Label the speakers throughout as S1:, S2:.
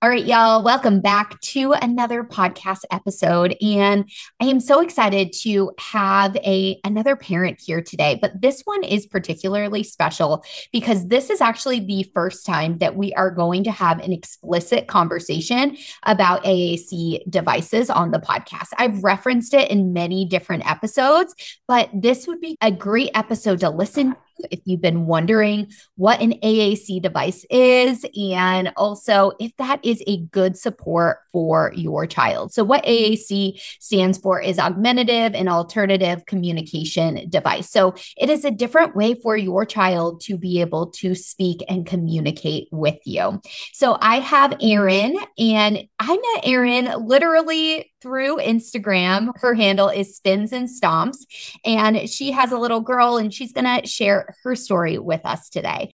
S1: All right, y'all, welcome back to another podcast episode. And I am so excited to have a another parent here today. But this one is particularly special because this is actually the first time that we are going to have an explicit conversation about AAC devices on the podcast. I've referenced it in many different episodes, but this would be a great episode to listen if you've been wondering what an AAC device is, and also if that is a good support for your child. So, what AAC stands for is Augmentative and Alternative Communication Device. So, it is a different way for your child to be able to speak and communicate with you. So, I have Erin, and I met Erin literally through Instagram. Her handle is Spins and Stomps, and she has a little girl, and she's going to share her story with us today.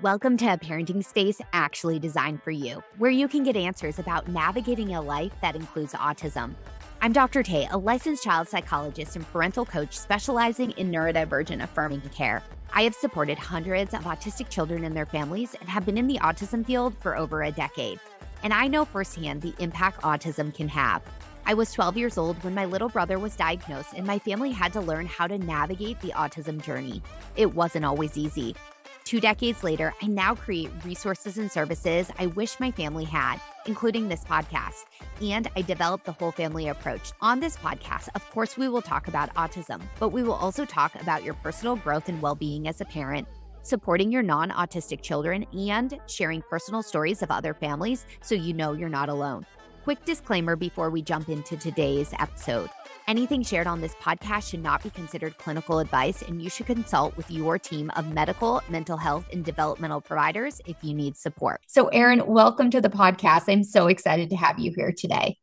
S2: Welcome to a parenting space actually designed for you, where you can get answers about navigating a life that includes autism. I'm Dr. Tay, a licensed child psychologist and parental coach specializing in neurodivergent affirming care. I have supported hundreds of autistic children and their families and have been in the autism field for over a decade. And I know firsthand the impact autism can have. I was 12 years old when my little brother was diagnosed, and my family had to learn how to navigate the autism journey. It wasn't always easy. Two decades later, I now create resources and services I wish my family had, including this podcast. And I developed the whole family approach. On this podcast, of course, we will talk about autism, but we will also talk about your personal growth and well being as a parent, supporting your non autistic children, and sharing personal stories of other families so you know you're not alone. Quick disclaimer before we jump into today's episode. Anything shared on this podcast should not be considered clinical advice, and you should consult with your team of medical, mental health, and developmental providers if you need support.
S1: So, Erin, welcome to the podcast. I'm so excited to have you here today.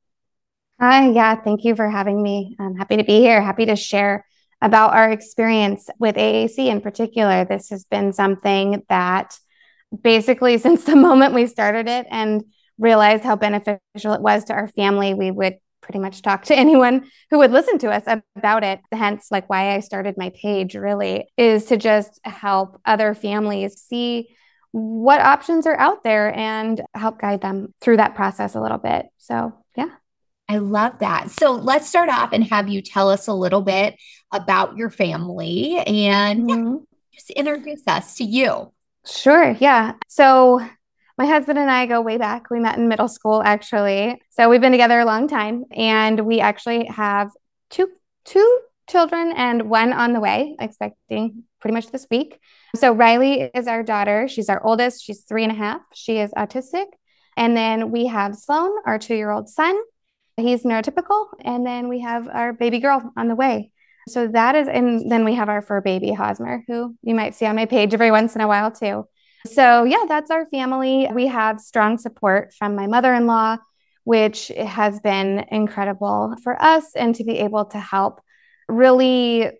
S3: Hi, yeah, thank you for having me. I'm happy to be here, happy to share about our experience with AAC in particular. This has been something that basically since the moment we started it and realized how beneficial it was to our family, we would pretty much talk to anyone who would listen to us about it. Hence, like why I started my page really is to just help other families see what options are out there and help guide them through that process a little bit. So, yeah.
S1: I love that. So let's start off and have you tell us a little bit about your family and mm-hmm. yeah, just introduce us to you.
S3: Sure. Yeah. So my husband and I go way back. We met in middle school, actually. So we've been together a long time, and we actually have two two children and one on the way, expecting pretty much this week. So Riley is our daughter. She's our oldest. She's three and a half. She is autistic. And then we have Sloan, our two year old son. He's neurotypical. And then we have our baby girl on the way. So that is, and then we have our fur baby Hosmer, who you might see on my page every once in a while too. So, yeah, that's our family. We have strong support from my mother in law, which has been incredible for us and to be able to help really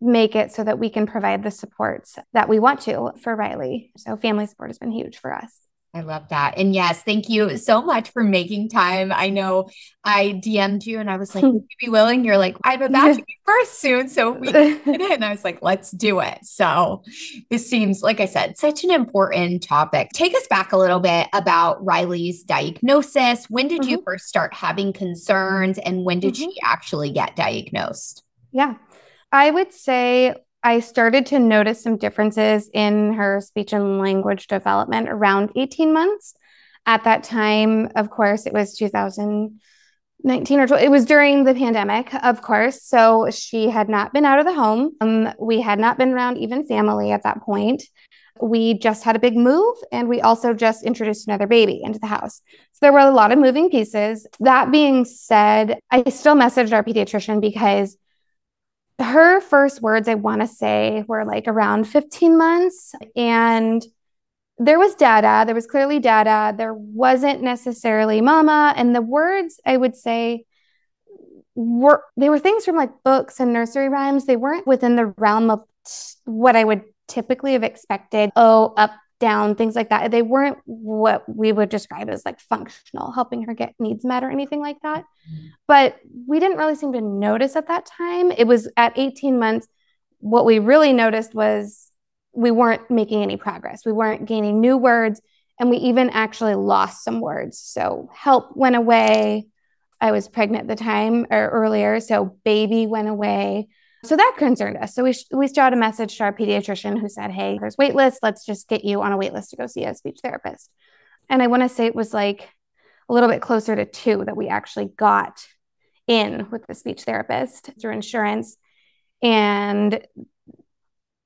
S3: make it so that we can provide the supports that we want to for Riley. So, family support has been huge for us.
S1: I love that. And yes, thank you so much for making time. I know I DM'd you and I was like, would you be willing? You're like, I'm about to be first soon. So we did it. And I was like, let's do it. So this seems, like I said, such an important topic. Take us back a little bit about Riley's diagnosis. When did mm-hmm. you first start having concerns and when did mm-hmm. she actually get diagnosed?
S3: Yeah. I would say I started to notice some differences in her speech and language development around 18 months. At that time, of course, it was 2019 or 20, it was during the pandemic, of course. So she had not been out of the home. Um, we had not been around even family at that point. We just had a big move and we also just introduced another baby into the house. So there were a lot of moving pieces. That being said, I still messaged our pediatrician because her first words I want to say were like around 15 months. And there was data, there was clearly data, there wasn't necessarily mama. And the words I would say were they were things from like books and nursery rhymes. They weren't within the realm of t- what I would typically have expected. Oh, up, down, things like that. They weren't what we would describe as like functional, helping her get needs met or anything like that. But we didn't really seem to notice at that time. It was at 18 months, what we really noticed was we weren't making any progress. We weren't gaining new words And we even actually lost some words. So help went away. I was pregnant at the time or earlier. So baby went away. So that concerned us. So we, we shot a message to our pediatrician who said, Hey, there's wait list. Let's just get you on a wait list to go see a speech therapist. And I want to say it was like a little bit closer to two that we actually got in with the speech therapist through insurance. And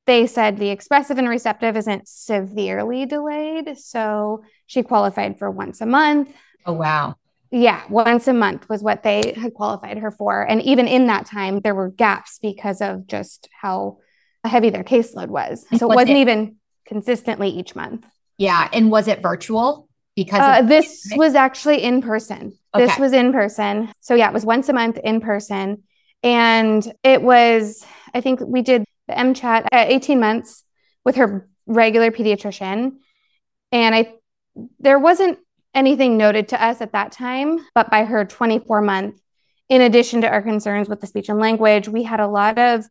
S3: they said the expressive and receptive isn't severely delayed. So she qualified for once a month.
S1: Oh, wow.
S3: Yeah, once a month was what they had qualified her for. And even in that time, there were gaps because of just how heavy their caseload was. So it wasn't it? even consistently each month.
S1: Yeah. And was it virtual? Because
S3: uh, this was actually in person. Okay. This was in person. So yeah, it was once a month in person. And it was, I think we did the MCHAT at 18 months with her regular pediatrician. And I there wasn't anything noted to us at that time, but by her 24 month, in addition to our concerns with the speech and language, we had a lot of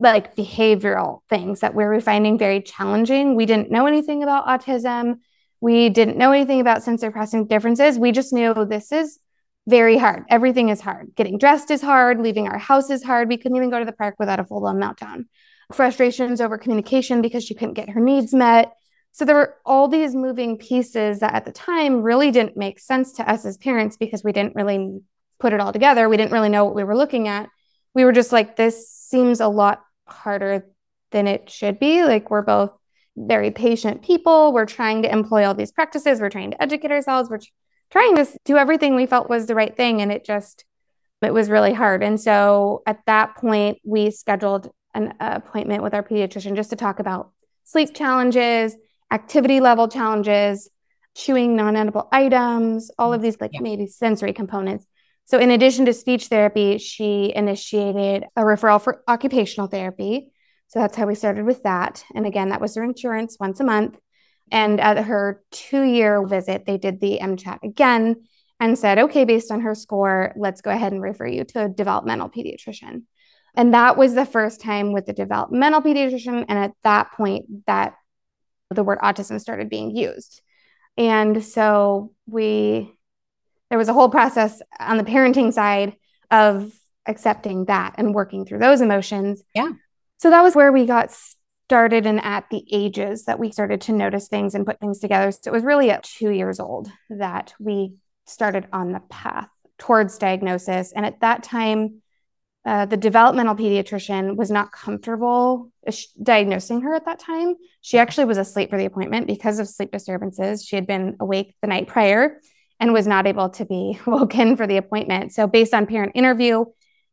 S3: like behavioral things that we were finding very challenging. We didn't know anything about autism. We didn't know anything about sensory processing differences. We just knew this is very hard. Everything is hard. Getting dressed is hard. Leaving our house is hard. We couldn't even go to the park without a full blown meltdown. Frustrations over communication because she couldn't get her needs met. So there were all these moving pieces that at the time really didn't make sense to us as parents because we didn't really put it all together. We didn't really know what we were looking at. We were just like, this seems a lot harder than it should be. Like, we're both very patient people. We're trying to employ all these practices. We're trying to educate ourselves. We're trying to do everything we felt was the right thing. And it just, it was really hard. And so at that point, we scheduled an appointment with our pediatrician just to talk about sleep challenges, activity level challenges, chewing non edible items, all of mm-hmm. these like yeah. maybe sensory components. So, in addition to speech therapy, she initiated a referral for occupational therapy. So, that's how we started with that. And again, that was her insurance once a month. And at her two year visit, they did the MCHAT again and said, okay, based on her score, let's go ahead and refer you to a developmental pediatrician. And that was the first time with the developmental pediatrician. And at that point, that the word autism started being used. And so we, there was a whole process on the parenting side of accepting that and working through those emotions.
S1: Yeah.
S3: So that was where we got started and at the ages that we started to notice things and put things together. So it was really at two years old that we started on the path towards diagnosis. And at that time, uh, the developmental pediatrician was not comfortable diagnosing her at that time. She actually was asleep for the appointment because of sleep disturbances. She had been awake the night prior and was not able to be woken for the appointment. So, based on parent interview,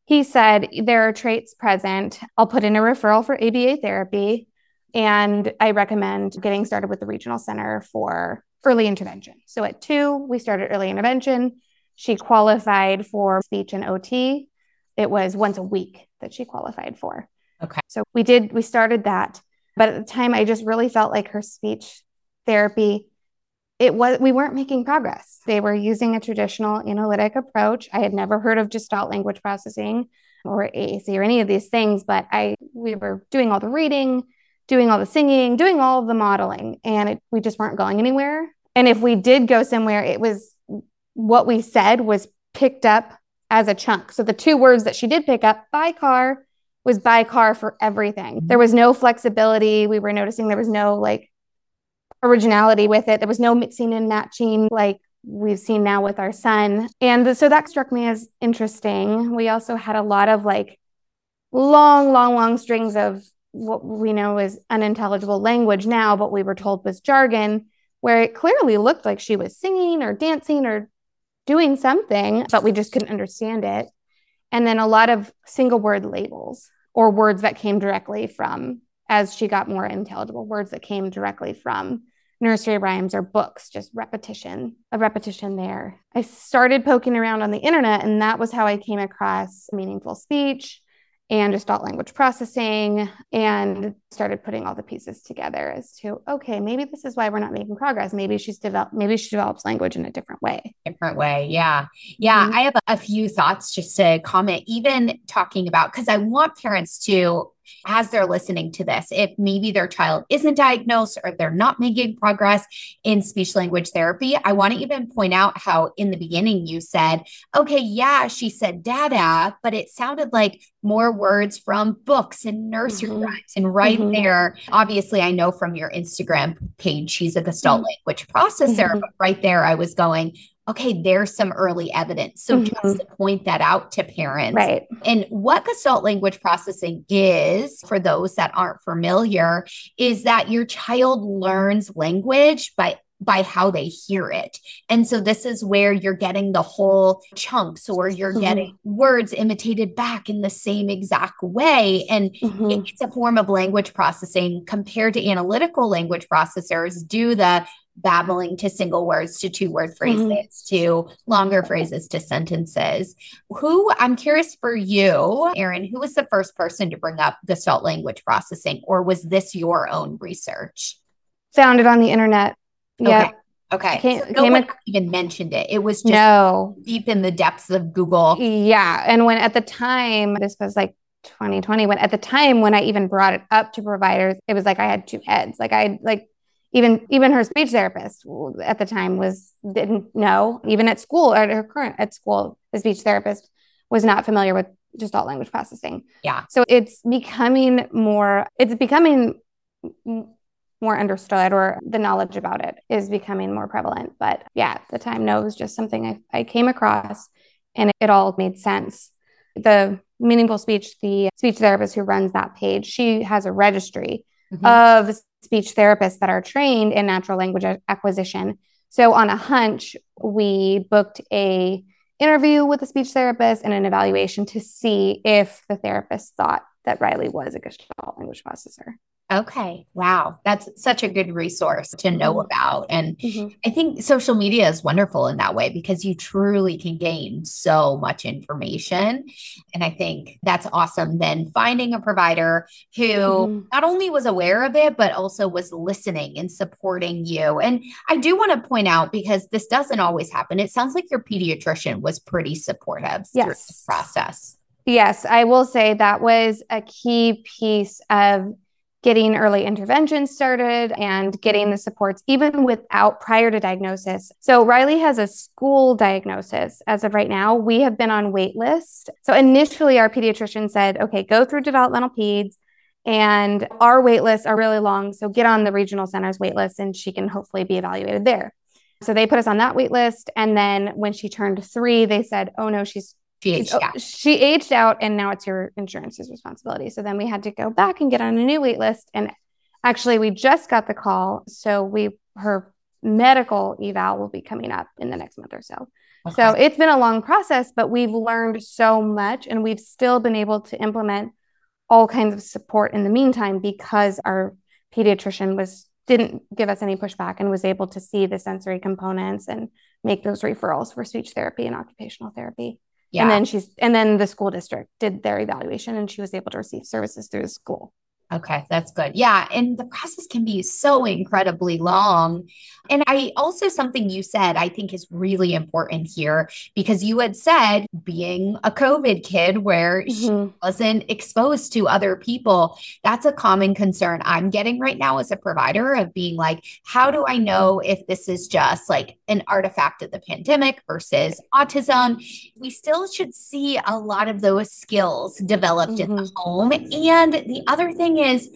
S3: he said, There are traits present. I'll put in a referral for ABA therapy. And I recommend getting started with the regional center for early intervention. So at two, we started early intervention. She qualified for speech and OT. It was once a week that she qualified for.
S1: Okay.
S3: So we did, we started that. But at the time, I just really felt like her speech therapy it was we weren't making progress. They were using a traditional analytic approach. I had never heard of Gestalt language processing or AAC or any of these things, but I we were doing all the reading, doing all the singing, doing all of the modeling, and it, we just weren't going anywhere. And if we did go somewhere, it was what we said was picked up as a chunk. So the two words that she did pick up, by car, was by car for everything. Mm-hmm. There was no flexibility. We were noticing there was no like originality with it. There was no mixing and matching like we've seen now with our son. And so that struck me as interesting. We also had a lot of like long, long, long strings of what we know is unintelligible language now, but we were told was jargon, where it clearly looked like she was singing or dancing or doing something, but we just couldn't understand it. And then a lot of single word labels or words that came directly from, as she got more intelligible, words that came directly from nursery rhymes or books, just repetition, a repetition there. I started poking around on the internet, and that was how I came across meaningful speech and Gestalt language processing and started putting all the pieces together as to okay maybe this is why we're not making progress. Maybe she's developed maybe she develops language in a different way.
S1: Different way yeah. Yeah mm-hmm. i have a few thoughts just to comment even talking about because i want parents to as they're listening to this, if maybe their child isn't diagnosed or they're not making progress in speech language therapy, I want to even point out how in the beginning you said, okay, yeah, she said dada, but it sounded like more words from books and nursery mm-hmm. rhymes. And right mm-hmm. there, obviously, I know from your Instagram page, she's a Gestalt mm-hmm. language processor, mm-hmm. but right there, I was going, okay, there's some early evidence. So mm-hmm. just to point that out to parents.
S3: Right.
S1: And what Gestalt language processing is, for those that aren't familiar, is that your child learns language by by how they hear it. And so this is where you're getting the whole chunks or you're mm-hmm. getting words imitated back in the same exact way. And mm-hmm. it's a form of language processing compared to analytical language processors do the babbling to single words to two word phrases mm-hmm. to longer phrases to sentences. Who I'm curious for you, Erin, who was the first person to bring up Gestalt language processing, or was this your own research?
S3: Found it on the internet. Yeah.
S1: Okay. Came, so no came one ac- even mentioned it. It was just
S3: no.
S1: deep in the depths of Google.
S3: Yeah. And when at the time, this was like 2020, when at the time when I even brought it up to providers, it was like I had two heads. Like I like even even her speech therapist at the time was didn't know. Even at school at her current at school the speech therapist was not familiar with gestalt language processing.
S1: Yeah.
S3: So it's becoming more it's becoming more understood or the knowledge about it is becoming more prevalent. But yeah at the time no it was just something i, I came across and it all made sense. The meaningful speech the speech therapist who runs that page she has a registry mm-hmm. of speech therapists that are trained in natural language acquisition. So on a hunch, we booked a interview with a speech therapist and an evaluation to see if the therapist thought that Riley was a Gestalt language processor.
S1: Okay. Wow. That's such a good resource to know mm-hmm. about. And mm-hmm. I think social media is wonderful in that way because you truly can gain so much information. And I think that's awesome. Then finding a provider who mm-hmm. not only was aware of it, but also was listening and supporting you. And I do want to point out because this doesn't always happen, it sounds like your pediatrician was pretty supportive yes. through the process.
S3: Yes, I will say that was a key piece of getting early intervention started and getting the supports even without prior to diagnosis. So Riley has a school diagnosis as of right now. We have been on wait list. So initially our pediatrician said, okay, go through developmental peds and our wait lists are really long. So get on the regional center's wait list and she can hopefully be evaluated there. So they put us on that wait list. And then when she turned three, they said, oh no, she's
S1: she aged
S3: oh, out. She aged out, and now it's your insurance's responsibility. So then we had to go back and get on a new wait list. And actually, we just got the call. So we her medical eval will be coming up in the next month or so. Okay. So it's been a long process, but we've learned so much, and we've still been able to implement all kinds of support in the meantime because our pediatrician was didn't give us any pushback and was able to see the sensory components and make those referrals for speech therapy and occupational therapy. Yeah. And then she's and then the school district did their evaluation and she was able to receive services through the school.
S1: Okay, that's good. Yeah. And the process can be so incredibly long. And I also, something you said, I think is really important here because you had said being a COVID kid where mm-hmm. she wasn't exposed to other people, that's a common concern I'm getting right now as a provider of being like, how do I know if this is just like an artifact of the pandemic versus autism? We still should see a lot of those skills developed mm-hmm. in the mm-hmm. home. And the other thing thing is,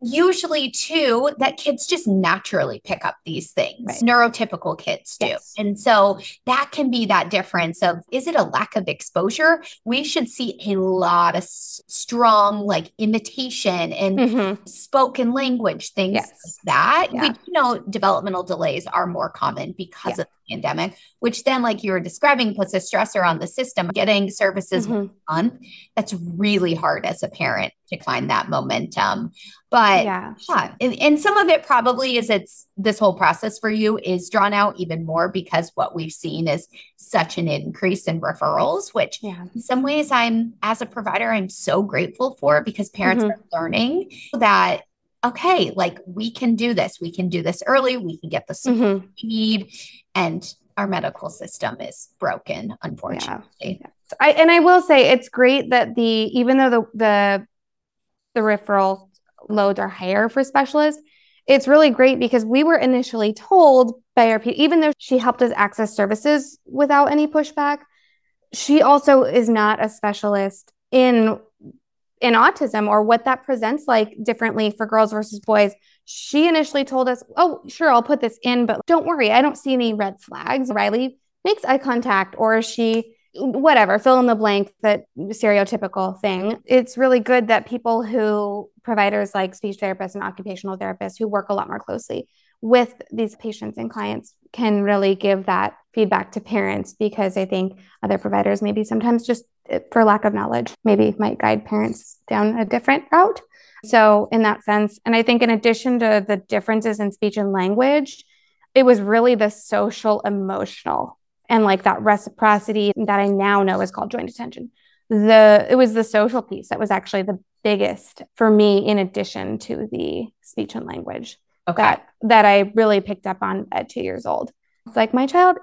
S1: usually too that kids just naturally pick up these things right. neurotypical kids do yes. and so that can be that difference of is it a lack of exposure we should see a lot of s- strong like imitation and mm-hmm. spoken language things yes. like that yeah. we you know developmental delays are more common because yeah. of pandemic which then like you were describing puts a stressor on the system getting services mm-hmm. on that's really hard as a parent to find that momentum. But yeah, yeah. And, and, some of it probably is it's this whole process for you is drawn out even more because what we've seen is such an increase in referrals, which yeah. in some ways I'm as a provider, I'm so grateful for because parents mm-hmm. are learning that okay, like we can do this, we can do this early, we can get the support mm-hmm. we need. And our medical system is broken, unfortunately.
S3: Yeah. I, and I will say it's great that the even though the the the referral loads are higher for specialists. It's really great because we were initially told by our, even though she helped us access services without any pushback, she also is not a specialist in in autism or what that presents like differently for girls versus boys. She initially told us, "Oh, sure, I'll put this in, but don't worry, I don't see any red flags." Riley makes eye contact or she whatever, fill in the blank, that stereotypical thing. It's really good that people who, providers like speech therapists and occupational therapists who work a lot more closely with these patients and clients can really give that feedback to parents because I think other providers maybe sometimes just eh, for lack of knowledge, maybe might guide parents down a different route. So, in that sense, and I think in addition to the differences in speech and language, it was really the social emotional and like that reciprocity that I now know is called joint attention. The it was the social piece that was actually the biggest for me in addition to the speech and language okay. that that I really picked up on at 2 years old. It's like my child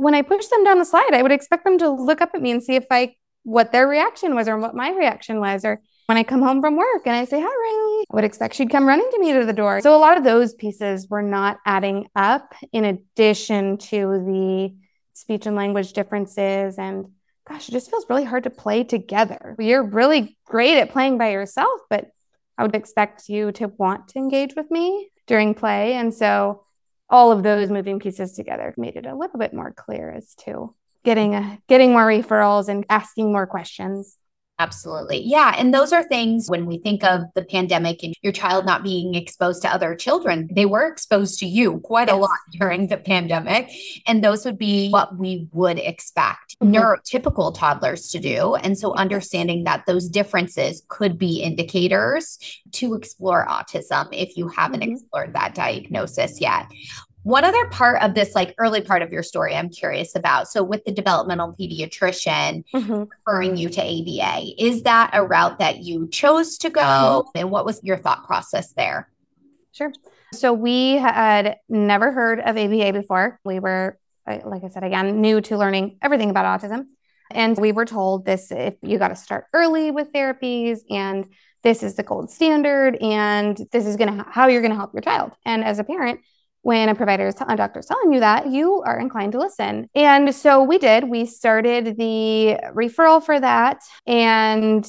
S3: when I push them down the slide, I would expect them to look up at me and see if I what their reaction was or what my reaction was or when I come home from work and I say, Hi, Riley, I would expect she'd come running to me to the door. So a lot of those pieces were not adding up in addition to the speech and language differences. And gosh it just feels really hard to play together. You're really great at playing by yourself but i would expect you to want to engage with me during play. And so all of those moving pieces together made it a little bit more clear as to getting a, getting more referrals and asking more questions
S1: Absolutely. Yeah. And those are things when we think of the pandemic and your child not being exposed to other children, they were exposed to you quite yes. a lot during the pandemic. And those would be what we would expect mm-hmm. neurotypical toddlers to do. And so understanding that those differences could be indicators to explore autism if you haven't mm-hmm. explored that diagnosis yet. One other part of this, like early part of your story, I'm curious about. So, with the developmental pediatrician mm-hmm. referring you to ABA, is that a route that you chose to go? Mm-hmm. And what was your thought process there?
S3: Sure. So, we had never heard of ABA before. We were, like I said again, new to learning everything about autism. And we were told this if you got to start early with therapies and this is the gold standard and this is going to how you're going to help your child. And as a parent, when a provider is a doctor is telling you that, you are inclined to listen. And so we did. We started the referral for that and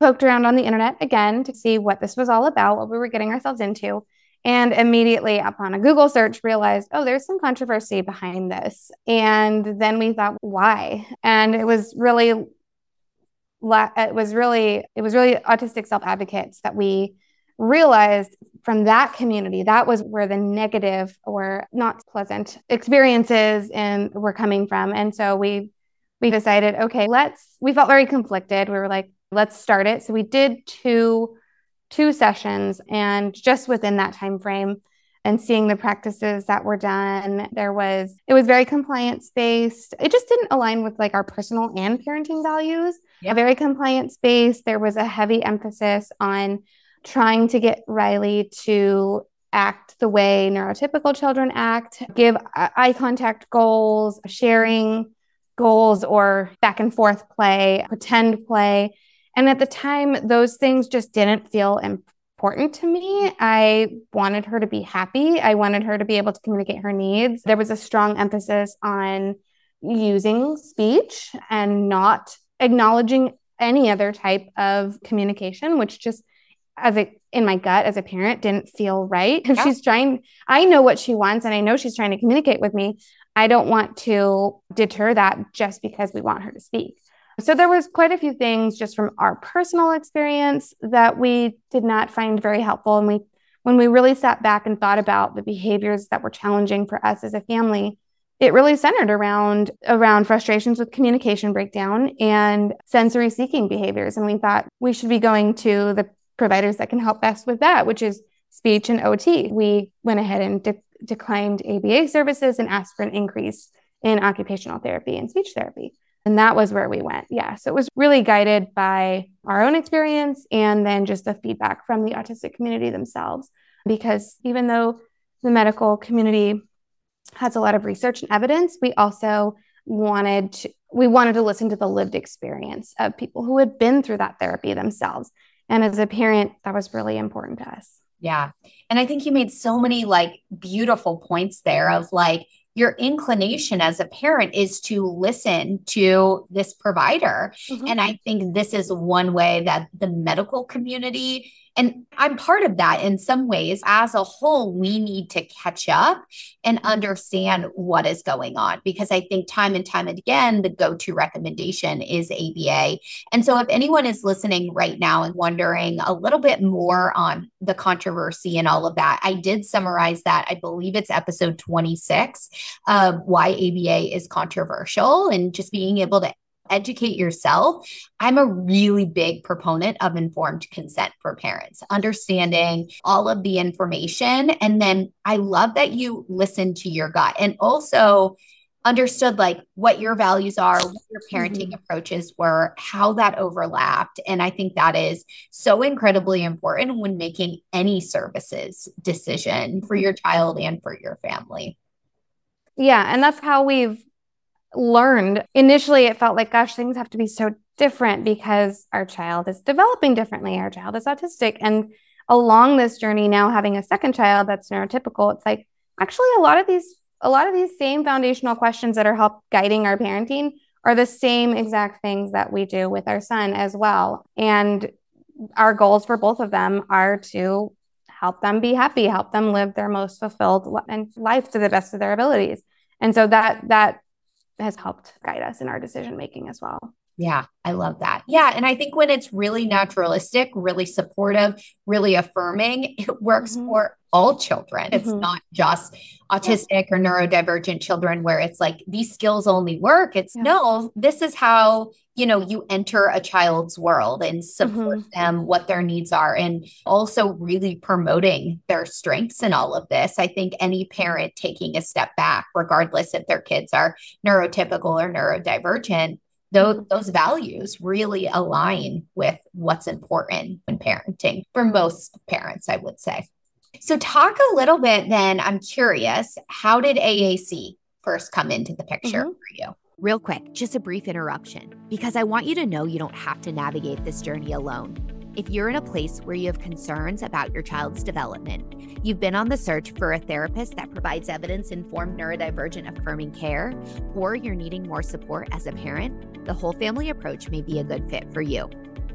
S3: poked around on the internet again to see what this was all about, what we were getting ourselves into. And immediately upon a Google search, realized, oh, there's some controversy behind this. And then we thought, why? And it was really, it was really, it was really autistic self advocates that we realized from that community that was where the negative or not pleasant experiences and were coming from. And so we we decided okay let's we felt very conflicted. We were like let's start it. So we did two two sessions and just within that time frame and seeing the practices that were done there was it was very compliance based it just didn't align with like our personal and parenting values. Yep. very compliance based there was a heavy emphasis on trying to get Riley to act the way neurotypical children act, give uh, eye contact goals, sharing goals, or back and forth play, pretend play. And at the time, those things just didn't feel important to me. I wanted her to be happy. I wanted her to be able to communicate her needs. There was a strong emphasis on using speech and not acknowledging any other type of communication, which just as a in my gut as a parent didn't feel right. Yeah. She's trying, I know what she wants and I know she's trying to communicate with me. I don't want to deter that just because we want her to speak. So there was quite a few things just from our personal experience that we did not find very helpful. And we when we really sat back and thought about the behaviors that were challenging for us as a family, it really centered around around frustrations with communication breakdown and sensory seeking behaviors and we thought we should be going to the providers that can help best with that, which is speech and OT. We went ahead and de- declined ABA services and asked for an increase in occupational therapy and speech therapy. And that was where we went. Yeah. So it was really guided by our own experience and then just the feedback from the autistic community themselves. Because even though the medical community has a lot of research and evidence, we also wanted to, we wanted to listen to the lived experience of people who had been through that therapy themselves And as a parent, that was really important to us.
S1: Yeah. And I think you made so many like beautiful points there of like your inclination as a parent is to listen to this provider. Mm-hmm. And I think this is one way that the medical community and I'm part of that in some ways. As a whole, we need to catch up and mm-hmm. understand what is going on because I think time and time again, the go to recommendation is ABA. And so, if anyone is listening right now and wondering a little bit more on the controversy and all of that, I did summarize that. I believe it's episode 26 of why ABA is controversial and just being able to educate yourself. I'm a really big proponent of informed consent for parents, understanding all of the information. And then I love that you listen to your gut and also understood like what your values are, what your parenting mm-hmm. approaches were, how that overlapped. And I think that is so incredibly important when making any services decision for your child and for your family.
S3: Yeah. And that's how we've learned. Initially, it felt like, gosh, things have to be so different because our child is developing differently. Our child is autistic. And along this journey, now having a second child that's neurotypical, it's like actually a lot of these a lot of these same foundational questions that are help guiding our parenting are the same exact things that we do with our son as well. And our goals for both of them are to help them be happy, help them live their most fulfilled life to the best of their abilities. And so that that has helped guide us in our decision making as well.
S1: Yeah, I love that. Yeah. And I think when it's really naturalistic, really supportive, really affirming, it works mm-hmm. for all children. It's mm-hmm. not just autistic or neurodivergent children where it's like these skills only work. It's yeah. no, this is how, you know, you enter a child's world and support mm-hmm. them what their needs are and also really promoting their strengths in all of this. I think any parent taking a step back, regardless if their kids are neurotypical or neurodivergent, those, mm-hmm. those values really align with what's important when parenting for most parents, I would say. So, talk a little bit then. I'm curious, how did AAC first come into the picture mm-hmm. for you?
S2: Real quick, just a brief interruption, because I want you to know you don't have to navigate this journey alone. If you're in a place where you have concerns about your child's development, you've been on the search for a therapist that provides evidence informed neurodivergent affirming care, or you're needing more support as a parent, the whole family approach may be a good fit for you.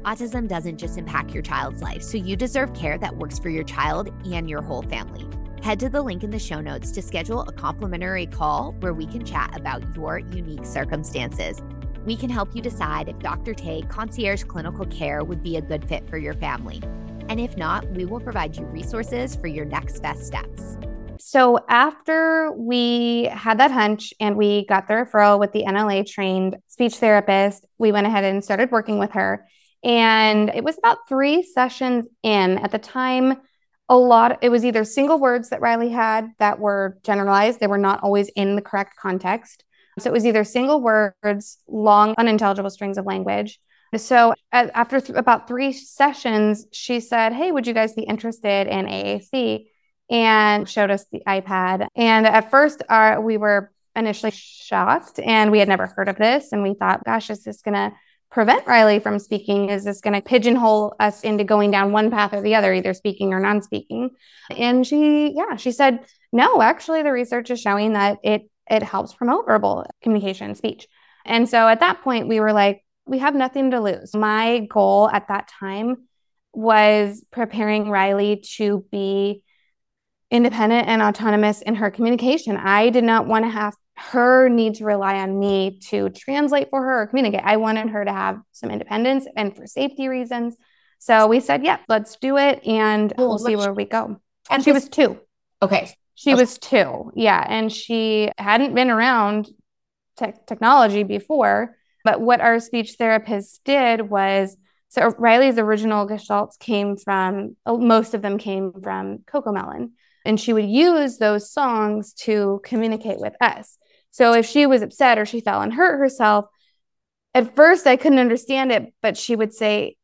S2: Autism doesn't just impact your child's life, so you deserve care that works for your child and your whole family. Head to the link in the show notes to schedule a complimentary call where we can chat about your unique circumstances. We can help you decide if Dr. Tay concierge clinical care would be a good fit for your family. And if not, we will provide you resources for your next best steps.
S3: So, after we had that hunch and we got the referral with the NLA trained speech therapist, we went ahead and started working with her. And it was about three sessions in at the time. A lot, it was either single words that Riley had that were generalized, they were not always in the correct context. So it was either single words, long, unintelligible strings of language. So after th- about three sessions, she said, Hey, would you guys be interested in AAC? And showed us the iPad. And at first, our, we were initially shocked and we had never heard of this. And we thought, gosh, is this going to prevent Riley from speaking? Is this going to pigeonhole us into going down one path or the other, either speaking or non speaking? And she, yeah, she said, no, actually, the research is showing that it it helps promote verbal communication speech. And so at that point, we were like, we have nothing to lose. My goal at that time was preparing Riley to be independent and autonomous in her communication. I did not want to have her need to rely on me to translate for her or communicate. I wanted her to have some independence and for safety reasons. So we said, yeah, let's do it and we'll see where we go. And she was two.
S1: Okay.
S3: She was two. Yeah. And she hadn't been around te- technology before. But what our speech therapist did was so Riley's original gestalts came from, oh, most of them came from CoComelon. And she would use those songs to communicate with us. So if she was upset or she fell and hurt herself, at first I couldn't understand it, but she would say,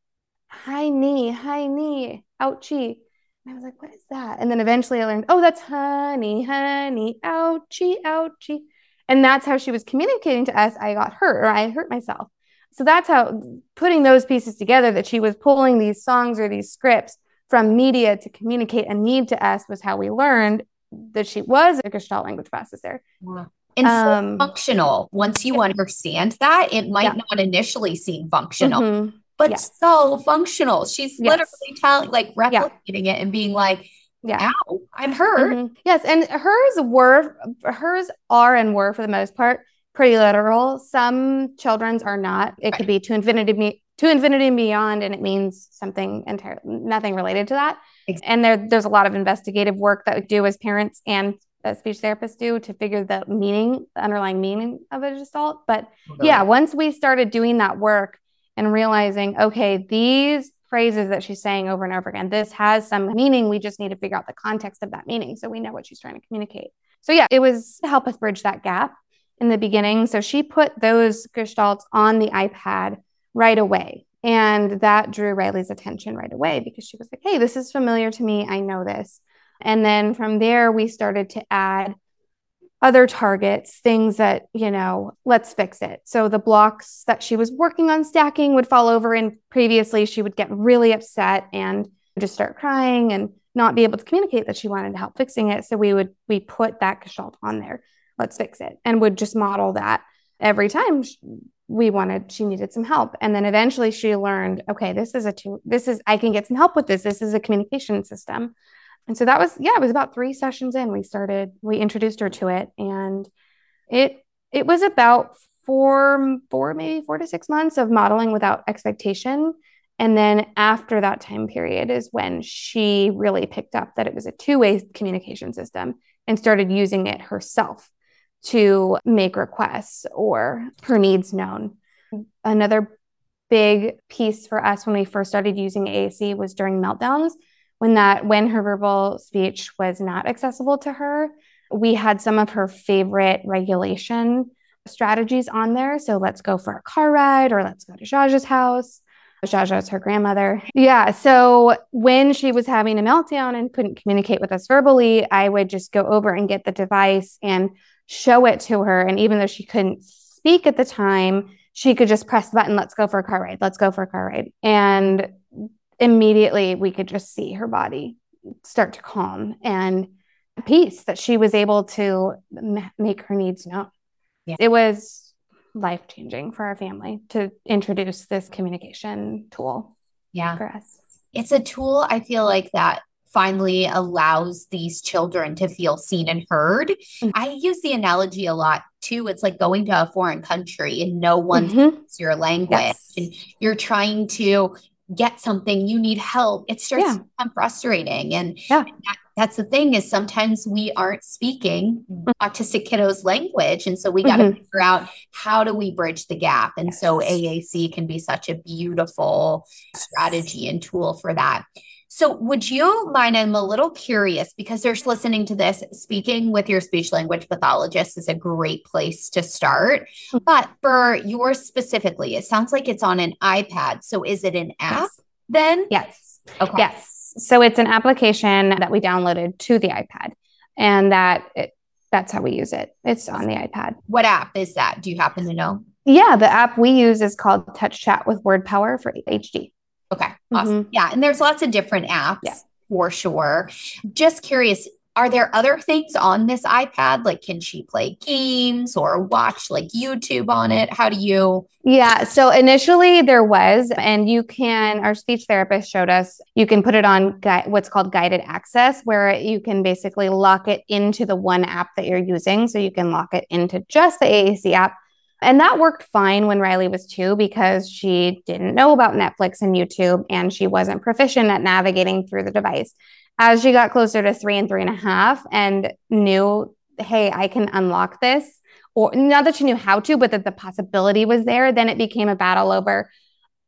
S3: Hi knee, hi knee, ouchie. I was like, What is that? And then eventually I learned, Oh, that's honey, honey, ouchie, ouchie. And that's how she was communicating to us. I got hurt or I hurt myself. So that's how putting those pieces together that she was pulling these songs or these scripts from media to communicate a need to us was how we learned that she was a Gestalt language processor.
S1: Wow. And um, so functional. Once you understand that, it might yeah. not initially seem functional, mm-hmm. But yes. so functional. She's yes. literally telling, like replicating yeah. it and being like, yeah, Ow, I'm hurt. Mm-hmm.
S3: Yes. And hers were, hers are and were for the most part pretty literal. Some children's are not. It right. could be to infinity, to infinity and beyond, and it means something entirely, nothing related to that. Exactly. And there, there's a lot of investigative work that we do as parents and as speech therapists do to figure the meaning, the underlying meaning of a gestalt. But okay. yeah, once we started doing that work and realizing, okay, these phrases that she's saying over and over again, this has some meaning. We just need to figure out the context of that meaning so we know what she's trying to communicate. So yeah, it was to help us bridge that gap in the beginning. So she put those gestalts on the iPad right away. And that drew Riley's attention right away because she was like, hey, this is familiar to me. I know this. And then from there, we started to add other targets, things that, you know, let's fix it. So the blocks that she was working on stacking would fall over. And previously, she would get really upset and just start crying and not be able to communicate that she wanted help fixing it. So we would, we put that gestalt on there. Let's fix it. And would just model that every time we wanted, she needed some help. And then eventually she learned, okay, this is a two, this is, I can get some help with this. This is a communication system. And so that was, yeah, it was about three sessions in. We started, we introduced her to it. And it, it was about four, four, maybe four to six months of modeling without expectation. And then after that time period is when she really picked up that it was a two way communication system and started using it herself to make requests or her needs known. Another big piece for us when we first started using AAC was during meltdowns when that when her verbal speech was not accessible to her we had some of her favorite regulation strategies on there so let's go for a car ride or let's go to Jaja's house Jaja is her grandmother. Yeah. So when she was having a meltdown and couldn't communicate with us verbally, I would just go over and get the device and show it to her. And even though she couldn't speak at the time, she could just press the button, let's go for a car ride, let's go for a car ride. And immediately we could just see her body start to calm and peace that she was able to m- make her needs known. Yeah. It was life changing for our family to introduce this communication tool.
S1: Yeah.
S3: For us.
S1: It's a tool I feel like that finally allows these children to feel seen and heard. Mm-hmm. I use the analogy a lot too. It's like going to a foreign country and no one mm-hmm. speaks your language yes. and you're trying to get something, you need help. It starts yeah. to become frustrating. And yeah. That, that's the thing is sometimes we aren't speaking mm-hmm. autistic kiddos language. And so we got to mm-hmm. figure out how do we bridge the gap. And yes. so AAC can be such a beautiful strategy and tool for that. So, would you mind? I'm a little curious because there's listening to this. Speaking with your speech language pathologist is a great place to start. Mm-hmm. But for yours specifically, it sounds like it's on an iPad. So, is it an app yes. then?
S3: Yes. Okay. Yes. So, it's an application that we downloaded to the iPad, and that it, that's how we use it. It's on the iPad.
S1: What app is that? Do you happen to know?
S3: Yeah, the app we use is called TouchChat with WordPower for HD.
S1: Okay. Awesome. Mm-hmm. Yeah. And there's lots of different apps yeah. for sure. Just curious, are there other things on this iPad? Like, can she play games or watch like YouTube on it? How do you?
S3: Yeah. So initially there was, and you can, our speech therapist showed us, you can put it on gui- what's called guided access, where you can basically lock it into the one app that you're using. So you can lock it into just the AAC app and that worked fine when Riley was two because she didn't know about Netflix and YouTube and she wasn't proficient at navigating through the device. As she got closer to three and three and a half and knew, hey, I can unlock this, or not that she knew how to, but that the possibility was there, then it became a battle over.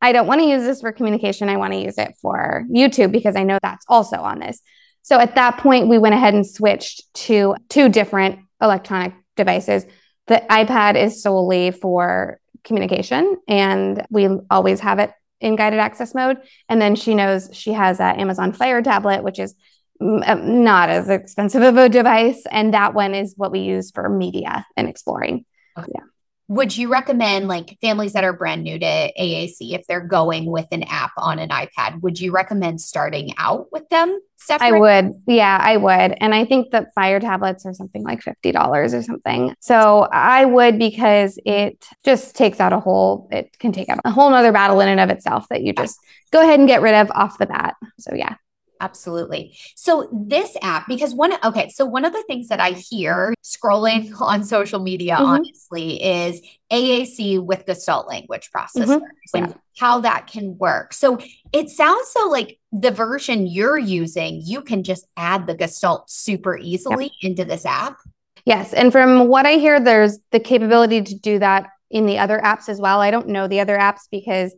S3: I don't want to use this for communication. I want to use it for YouTube because I know that's also on this. So at that point, we went ahead and switched to two different electronic devices the iPad is solely for communication, and we always have it in guided access mode. And then she knows she has an Amazon Fire tablet, which is uh, not as expensive of a device. And that one is what we use for media and exploring. Okay. Yeah.
S1: Would you recommend like families that are brand new to AAC if they're going with an app on an iPad? Would you recommend starting out with them separate?
S3: I would. Yeah, I would. And I think that fire tablets are something like $50 or something. So I would because it just takes out a whole, it can take out a whole nother battle in and of itself that you just go ahead and get rid of off the bat. So yeah.
S1: Absolutely. So this app, because one, okay, so one of the things that I hear scrolling on social media, mm-hmm. honestly, is AAC with Gestalt language processors mm-hmm. and yeah. how that can work. So it sounds so like the version you're using, you can just add the Gestalt super easily yep. into this app.
S3: Yes. And from what I hear, there's the capability to do that in the other apps as well. I don't know the other apps because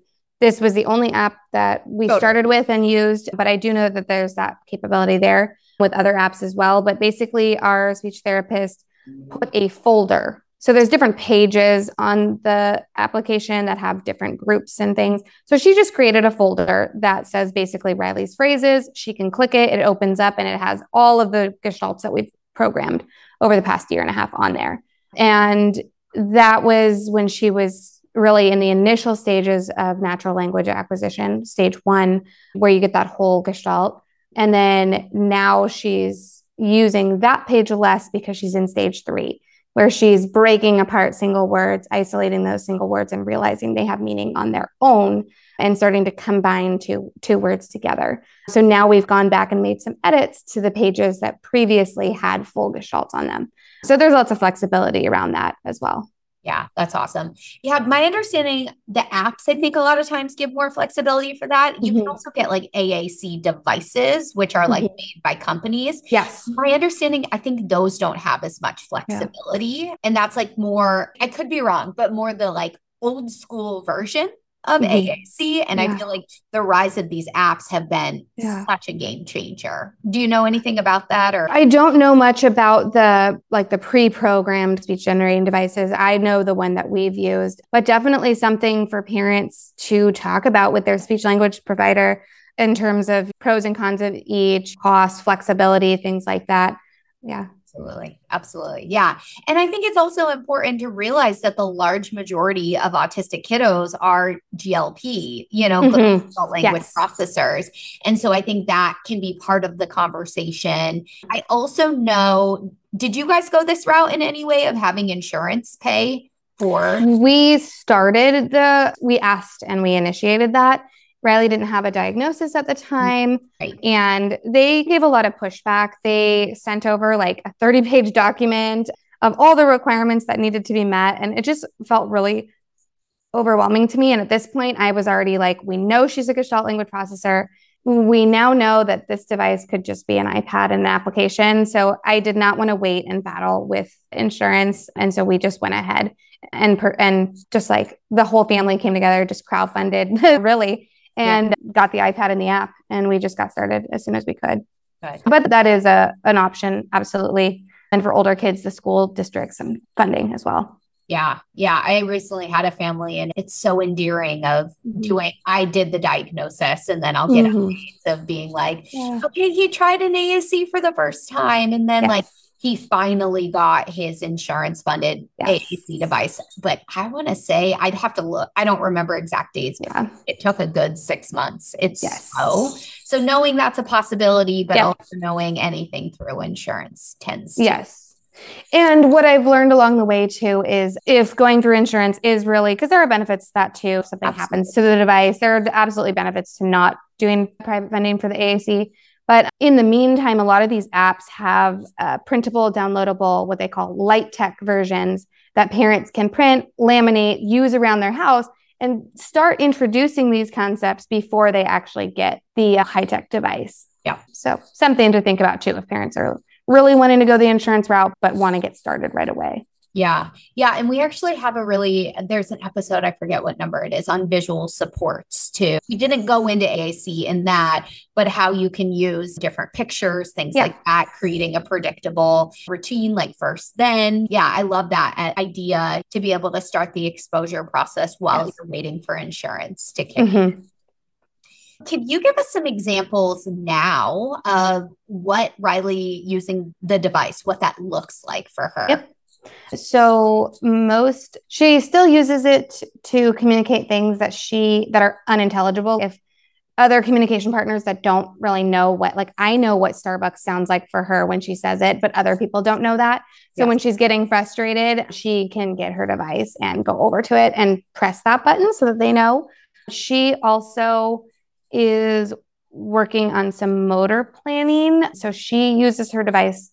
S3: this was the only app that we totally. started with and used, but I do know that there's that capability there with other apps as well. But basically, our speech therapist put a folder. So there's different pages on the application that have different groups and things. So she just created a folder that says basically Riley's phrases. She can click it, it opens up, and it has all of the gestalts that we've programmed over the past year and a half on there. And that was when she was really in the initial stages of natural language acquisition, stage one, where you get that whole gestalt. And then now she's using that page less because she's in stage three, where she's breaking apart single words, isolating those single words, and realizing they have meaning on their own and starting to combine two, two words together. So now we've gone back and made some edits to the pages that previously had full gestalts on them. So there's lots of flexibility around that as well.
S1: Yeah, that's awesome. Yeah, my understanding, the apps, I think a lot of times give more flexibility for that. You mm-hmm. can also get like AAC devices, which are like mm-hmm. made by companies.
S3: Yes.
S1: My understanding, I think those don't have as much flexibility. Yeah. And that's like more, I could be wrong, but more the like old school version of mm-hmm. AAC. And yeah. I feel like the rise of these apps have been yeah. such a game changer. Do you know anything about that or
S3: I don't know much about the like the pre-programmed speech generating devices. I know the one that we've used, but definitely something for parents to talk about with their speech language provider in terms of pros and cons of each, cost, flexibility, things like that. Yeah.
S1: Absolutely. Absolutely. Yeah. And I think it's also important to realize that the large majority of autistic kiddos are GLP, you know, mm-hmm. language yes. processors. And so I think that can be part of the conversation. I also know, did you guys go this route in any way of having insurance pay for?
S3: We started the, we asked and we initiated that. Riley didn't have a diagnosis at the mm, time. Right. And they gave a lot of pushback. They sent over like a 30 page document of all the requirements that needed to be met. And it just felt really overwhelming to me. And at this point, I was already like, we know she's a Gestalt language processor. We now know that this device could just be an iPad and an application. So I did not want to wait and battle with insurance. And so we just went ahead and per- and just like the whole family came together, just crowdfunded really and yeah. got the iPad and the app. And we just got started as soon as we could. Good. But that is a an option, absolutely. And for older kids, the school districts and funding as well.
S1: Yeah. Yeah. I recently had a family and it's so endearing of mm-hmm. doing, I did the diagnosis and then I'll get mm-hmm. of being like, yeah. okay, he tried an AAC for the first time. And then yes. like he finally got his insurance funded yes. AAC device. But I want to say I'd have to look. I don't remember exact dates. Yeah. It took a good six months. It's yes. slow. So knowing that's a possibility, but also knowing anything through insurance tends
S3: to. Yes. And what I've learned along the way too is if going through insurance is really because there are benefits to that too. If something absolutely. happens to the device, there are absolutely benefits to not doing private funding for the AAC. But in the meantime, a lot of these apps have uh, printable, downloadable, what they call light tech versions that parents can print, laminate, use around their house, and start introducing these concepts before they actually get the uh, high tech device.
S1: Yeah.
S3: So something to think about too if parents are really wanting to go the insurance route, but want to get started right away.
S1: Yeah. Yeah. And we actually have a really, there's an episode, I forget what number it is, on visual supports too. We didn't go into AAC in that, but how you can use different pictures, things yeah. like that, creating a predictable routine like first, then. Yeah. I love that uh, idea to be able to start the exposure process while yes. you're waiting for insurance to kick mm-hmm. in. Can you give us some examples now of what Riley using the device, what that looks like for her?
S3: Yep. So most she still uses it to communicate things that she that are unintelligible. If other communication partners that don't really know what like I know what Starbucks sounds like for her when she says it, but other people don't know that. So yes. when she's getting frustrated, she can get her device and go over to it and press that button so that they know. She also is working on some motor planning. So she uses her device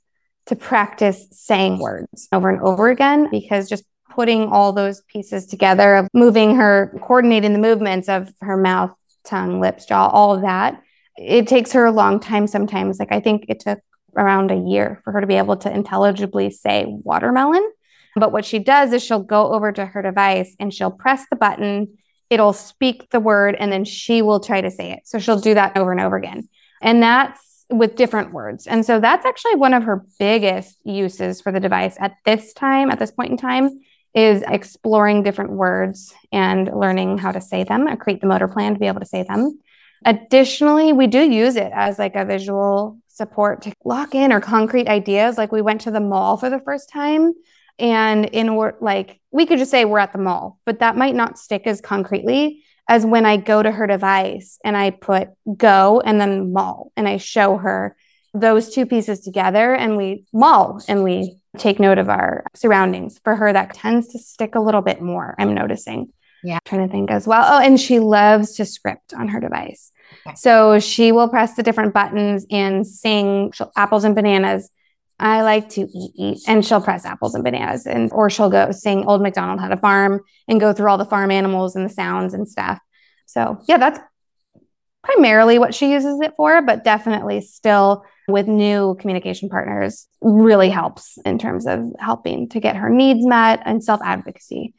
S3: to practice saying words over and over again because just putting all those pieces together of moving her, coordinating the movements of her mouth, tongue, lips, jaw, all of that. It takes her a long time sometimes. Like I think it took around a year for her to be able to intelligibly say watermelon. But what she does is she'll go over to her device and she'll press the button, it'll speak the word, and then she will try to say it. So she'll do that over and over again. And that's with different words. And so that's actually one of her biggest uses for the device at this time, at this point in time, is exploring different words and learning how to say them and create the motor plan to be able to say them. Additionally, we do use it as like a visual support to lock in or concrete ideas. Like we went to the mall for the first time and in or like we could just say we're at the mall, but that might not stick as concretely as when I go to her device and I put go and then mall and I show her those two pieces together and we mall and we take note of our surroundings. For her, that tends to stick a little bit more, I'm noticing. Yeah. I'm trying to think as well. Oh, and she loves to script on her device. Okay. So she will press the different buttons and sing apples and bananas. I like to eat, eat, and she'll press apples and bananas, and or she'll go sing "Old MacDonald Had a Farm" and go through all the farm animals and the sounds and stuff. So yeah, that's primarily what she uses it for, but definitely still with new communication partners really helps in terms of helping to get her needs met and self advocacy.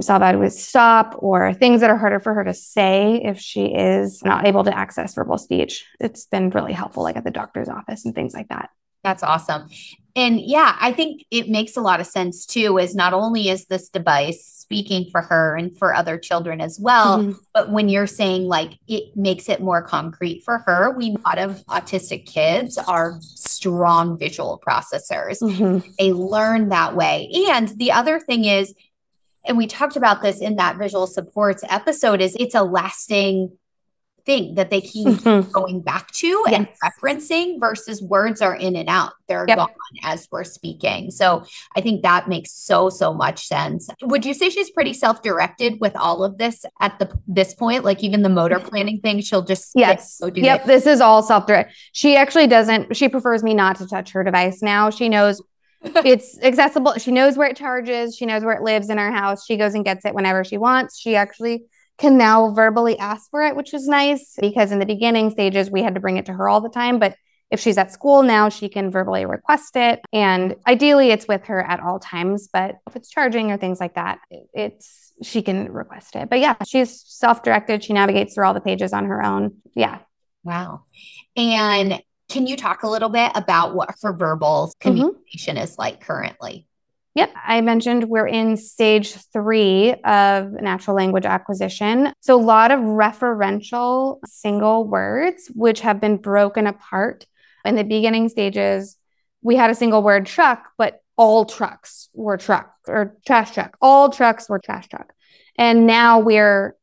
S3: Self advocacy stop or things that are harder for her to say if she is not able to access verbal speech. It's been really helpful, like at the doctor's office and things like that.
S1: That's awesome. And yeah, I think it makes a lot of sense too, is not only is this device speaking for her and for other children as well, mm-hmm. but when you're saying like it makes it more concrete for her, we a lot of autistic kids are strong visual processors. Mm-hmm. They learn that way. And the other thing is, and we talked about this in that visual supports episode, is it's a lasting thing that they keep mm-hmm. going back to yes. and referencing versus words are in and out. They're yep. gone as we're speaking. So I think that makes so so much sense. Would you say she's pretty self-directed with all of this at the this point? Like even the motor planning thing, she'll just
S3: yes. Go yep, this is all self-direct. She actually doesn't she prefers me not to touch her device now. She knows it's accessible. She knows where it charges. She knows where it lives in our house. She goes and gets it whenever she wants. She actually can now verbally ask for it, which is nice because in the beginning stages, we had to bring it to her all the time. But if she's at school now, she can verbally request it. And ideally, it's with her at all times. But if it's charging or things like that, it's she can request it. But yeah, she's self directed. She navigates through all the pages on her own. Yeah.
S1: Wow. And can you talk a little bit about what her verbal mm-hmm. communication mm-hmm. is like currently?
S3: Yep. I mentioned we're in stage three of natural language acquisition. So, a lot of referential single words, which have been broken apart. In the beginning stages, we had a single word truck, but all trucks were truck or trash truck. All trucks were trash truck. And now we're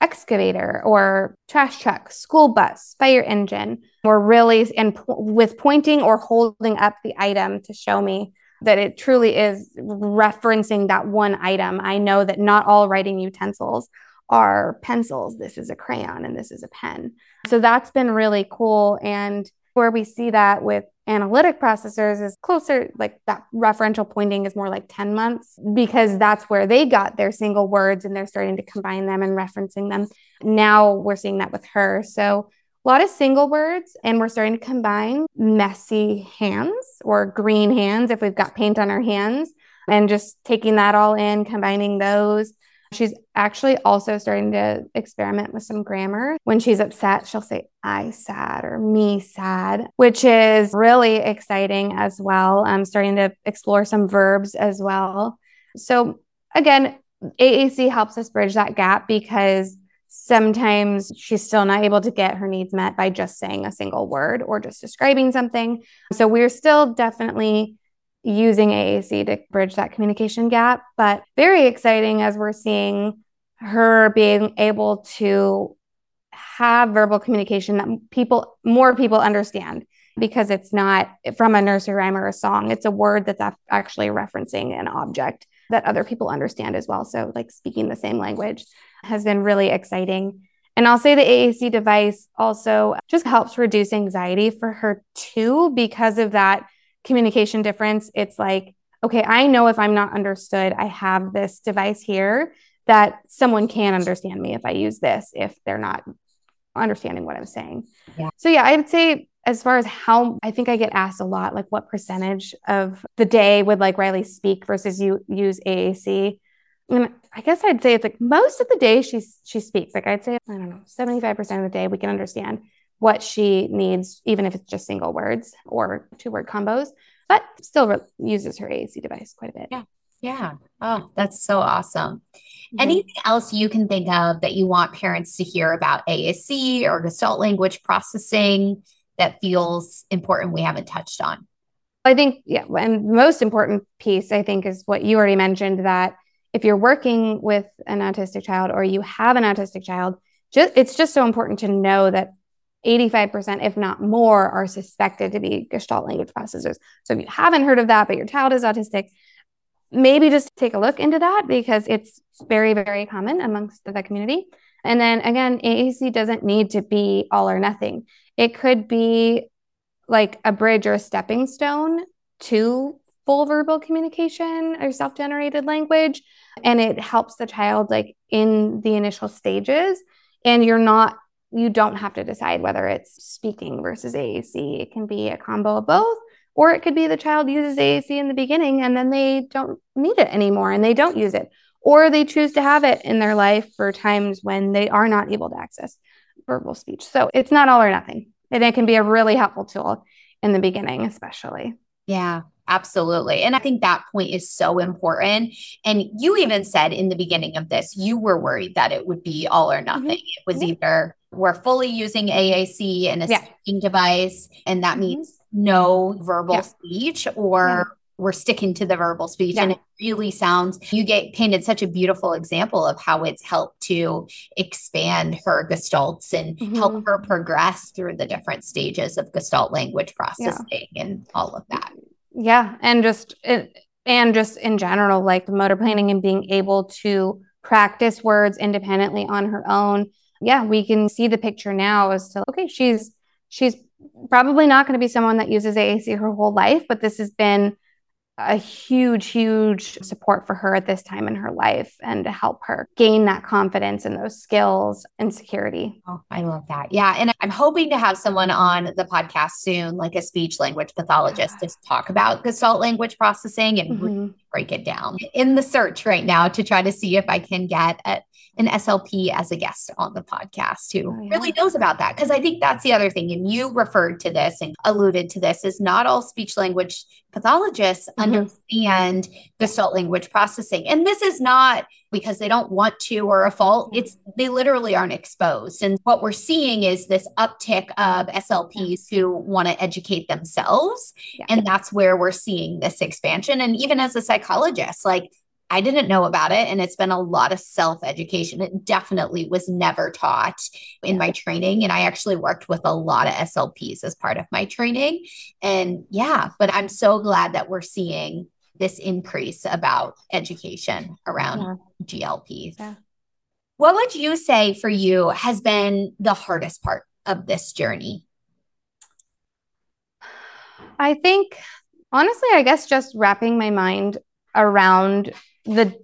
S3: excavator or trash truck, school bus, fire engine. We're really, and with pointing or holding up the item to show me that it truly is referencing that one item. I know that not all writing utensils are pencils. This is a crayon and this is a pen. So that's been really cool. And where we see that with analytic processors is closer, like that referential pointing is more like 10 months because that's where they got their single words and they're starting to combine them and referencing them. Now we're seeing that with her. So a lot of single words, and we're starting to combine messy hands or green hands if we've got paint on our hands, and just taking that all in, combining those. She's actually also starting to experiment with some grammar. When she's upset, she'll say, I sad or me sad, which is really exciting as well. I'm starting to explore some verbs as well. So, again, AAC helps us bridge that gap because Sometimes she's still not able to get her needs met by just saying a single word or just describing something. So we're still definitely using AAC to bridge that communication gap. But very exciting as we're seeing her being able to have verbal communication that people, more people understand because it's not from a nursery rhyme or a song. It's a word that's actually referencing an object that other people understand as well. So, like speaking the same language has been really exciting. And I'll say the AAC device also just helps reduce anxiety for her too, because of that communication difference. It's like, okay, I know if I'm not understood, I have this device here that someone can understand me if I use this, if they're not understanding what I'm saying. Yeah. So, yeah, I would say as far as how I think I get asked a lot, like what percentage of the day would like Riley speak versus you use AAC. And I guess I'd say it's like most of the day she she speaks. Like I'd say, I don't know, 75% of the day we can understand what she needs, even if it's just single words or two word combos, but still re- uses her AAC device quite a bit.
S1: Yeah. Yeah. Oh, that's so awesome. Mm-hmm. Anything else you can think of that you want parents to hear about AAC or Gestalt language processing? that feels important we haven't touched on?
S3: I think, yeah, and most important piece, I think, is what you already mentioned that if you're working with an autistic child or you have an autistic child, just it's just so important to know that 85%, if not more, are suspected to be Gestalt language processors. So if you haven't heard of that, but your child is autistic, maybe just take a look into that because it's very, very common amongst the community. And then again, AAC doesn't need to be all or nothing. It could be like a bridge or a stepping stone to full verbal communication or self-generated language and it helps the child like in the initial stages and you're not you don't have to decide whether it's speaking versus AAC. It can be a combo of both or it could be the child uses AAC in the beginning and then they don't need it anymore and they don't use it or they choose to have it in their life for times when they are not able to access verbal speech. So it's not all or nothing. And it can be a really helpful tool in the beginning, especially.
S1: Yeah, absolutely. And I think that point is so important. And you even said in the beginning of this, you were worried that it would be all or mm-hmm. nothing. Mm-hmm. It was yeah. either we're fully using AAC and a yeah. speaking device, and that mm-hmm. means no verbal yeah. speech, or we're sticking to the verbal speech and it really sounds you get painted such a beautiful example of how it's helped to expand her gestalts and mm-hmm. help her progress through the different stages of gestalt language processing and all of that
S3: yeah and just eh, and just in general like the motor planning and being able to practice words independently on her own. Yeah we can see the picture now as to okay she's she's probably not going to be someone that uses AAC her whole life but this has been a huge, huge support for her at this time in her life and to help her gain that confidence and those skills and security.
S1: Oh, I love that. Yeah. And I'm hoping to have someone on the podcast soon, like a speech language pathologist, to talk about Gestalt language processing and mm-hmm. break it down in the search right now to try to see if I can get a, an SLP as a guest on the podcast who oh, yeah. really knows about that. Because I think that's the other thing. And you referred to this and alluded to this is not all speech language pathologists mm-hmm. understand gestalt language processing. And this is not because they don't want to or a fault. It's they literally aren't exposed. And what we're seeing is this uptick of SLPs who want to educate themselves. Yeah. And that's where we're seeing this expansion. And even as a psychologist, like I didn't know about it. And it's been a lot of self education. It definitely was never taught in my training. And I actually worked with a lot of SLPs as part of my training. And yeah, but I'm so glad that we're seeing this increase about education around yeah. GLPs. Yeah. What would you say for you has been the hardest part of this journey?
S3: I think, honestly, I guess just wrapping my mind around the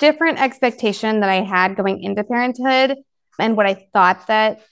S3: different expectation that I had going into parenthood and what I thought that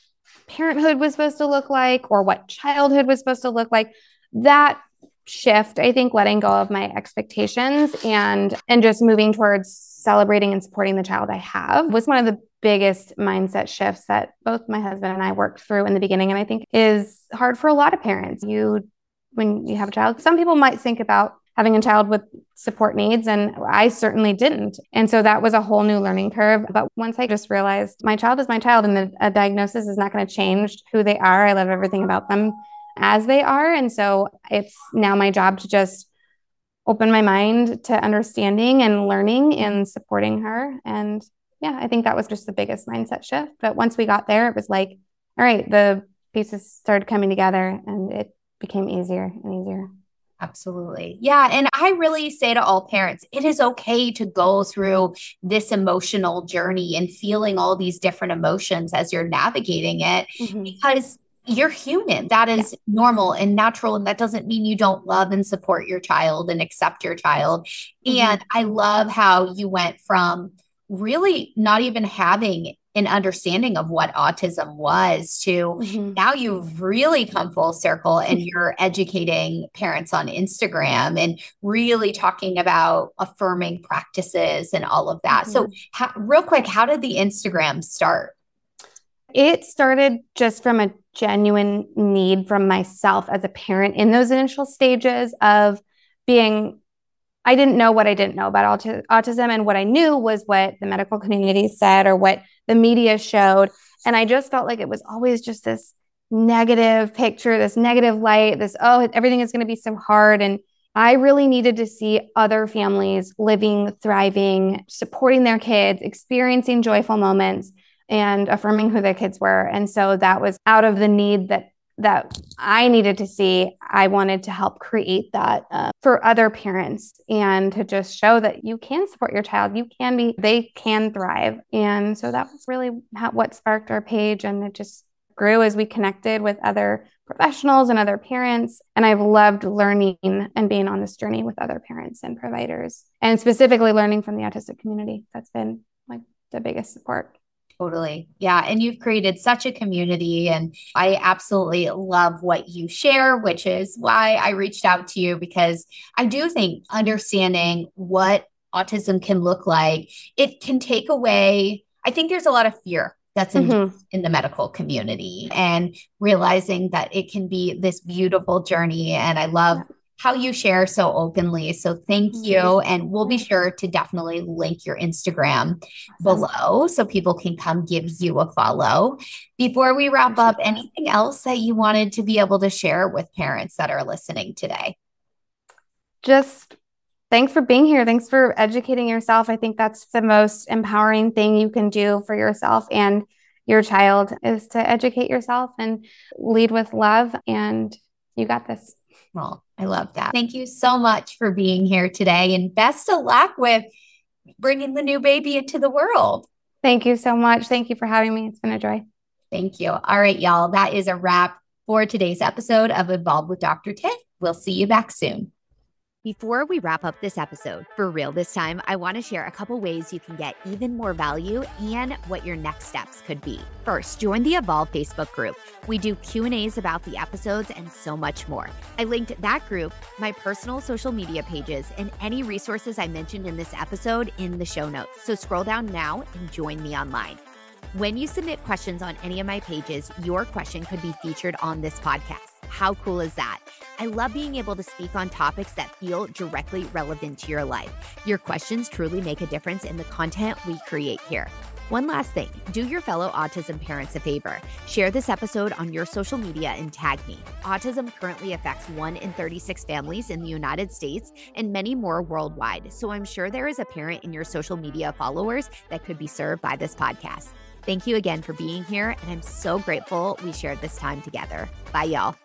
S3: parenthood was supposed to look like or what childhood was supposed to look like that shift i think letting go of my expectations and and just moving towards celebrating and supporting the child i have was one of the biggest mindset shifts that both my husband and i worked through in the beginning. And i think is hard for a lot of parents. You when you have a child some people might think about having a child with support needs and I certainly didn't. And so that was a whole new learning curve. But once I just realized my child is my child and the, a diagnosis is not going to change who they are. I love everything about them as they are. And so it's now my job to just open my mind to understanding and learning and supporting her. And yeah, I think that was just the biggest mindset shift. But once we got there, it was like, all right, the pieces started coming together and it became easier and easier.
S1: Absolutely. Yeah. And I really say to all parents, it is okay to go through this emotional journey and feeling all these different emotions as you're navigating it mm-hmm. because you're human. That is yeah. normal and natural. And that doesn't mean you don't love and support your child and accept your child. Mm-hmm. And I love how you went from really not even having an understanding of what autism was to mm-hmm. now you've really come full circle and you're educating parents on Instagram and really talking about affirming practices and all of that. Mm-hmm. So, how, real quick, how did the Instagram start?
S3: It started just from a genuine need from myself as a parent in those initial stages of being I didn't know what I didn't know about autism. And what I knew was what the medical community said or what the media showed. And I just felt like it was always just this negative picture, this negative light, this, oh, everything is going to be so hard. And I really needed to see other families living, thriving, supporting their kids, experiencing joyful moments, and affirming who their kids were. And so that was out of the need that that I needed to see. I wanted to help create that uh, for other parents and to just show that you can support your child. You can be, they can thrive. And so that was really how, what sparked our page. And it just grew as we connected with other professionals and other parents. And I've loved learning and being on this journey with other parents and providers, and specifically learning from the autistic community. That's been like the biggest support.
S1: Totally. Yeah. And you've created such a community. And I absolutely love what you share, which is why I reached out to you because I do think understanding what autism can look like, it can take away, I think there's a lot of fear that's in, mm-hmm. in the medical community and realizing that it can be this beautiful journey. And I love how you share so openly. So thank you. And we'll be sure to definitely link your Instagram below so people can come give you a follow. Before we wrap up, anything else that you wanted to be able to share with parents that are listening today?
S3: Just thanks for being here. Thanks for educating yourself. I think that's the most empowering thing you can do for yourself and your child is to educate yourself and lead with love. And you got this.
S1: Well, I love that. Thank you so much for being here today and best of luck with bringing the new baby into the world.
S3: Thank you so much. Thank you for having me. It's been a joy.
S1: Thank you. All right, y'all. That is a wrap for today's episode of Evolve with Dr. Tay. We'll see you back soon.
S2: Before we wrap up this episode, for real this time, I want to share a couple ways you can get even more value and what your next steps could be. First, join the Evolve Facebook group. We do Q&As about the episodes and so much more. I linked that group, my personal social media pages, and any resources I mentioned in this episode in the show notes. So scroll down now and join me online. When you submit questions on any of my pages, your question could be featured on this podcast. How cool is that? I love being able to speak on topics that feel directly relevant to your life. Your questions truly make a difference in the content we create here. One last thing do your fellow autism parents a favor. Share this episode on your social media and tag me. Autism currently affects 1 in 36 families in the United States and many more worldwide. So I'm sure there is a parent in your social media followers that could be served by this podcast. Thank you again for being here, and I'm so grateful we shared this time together. Bye, y'all.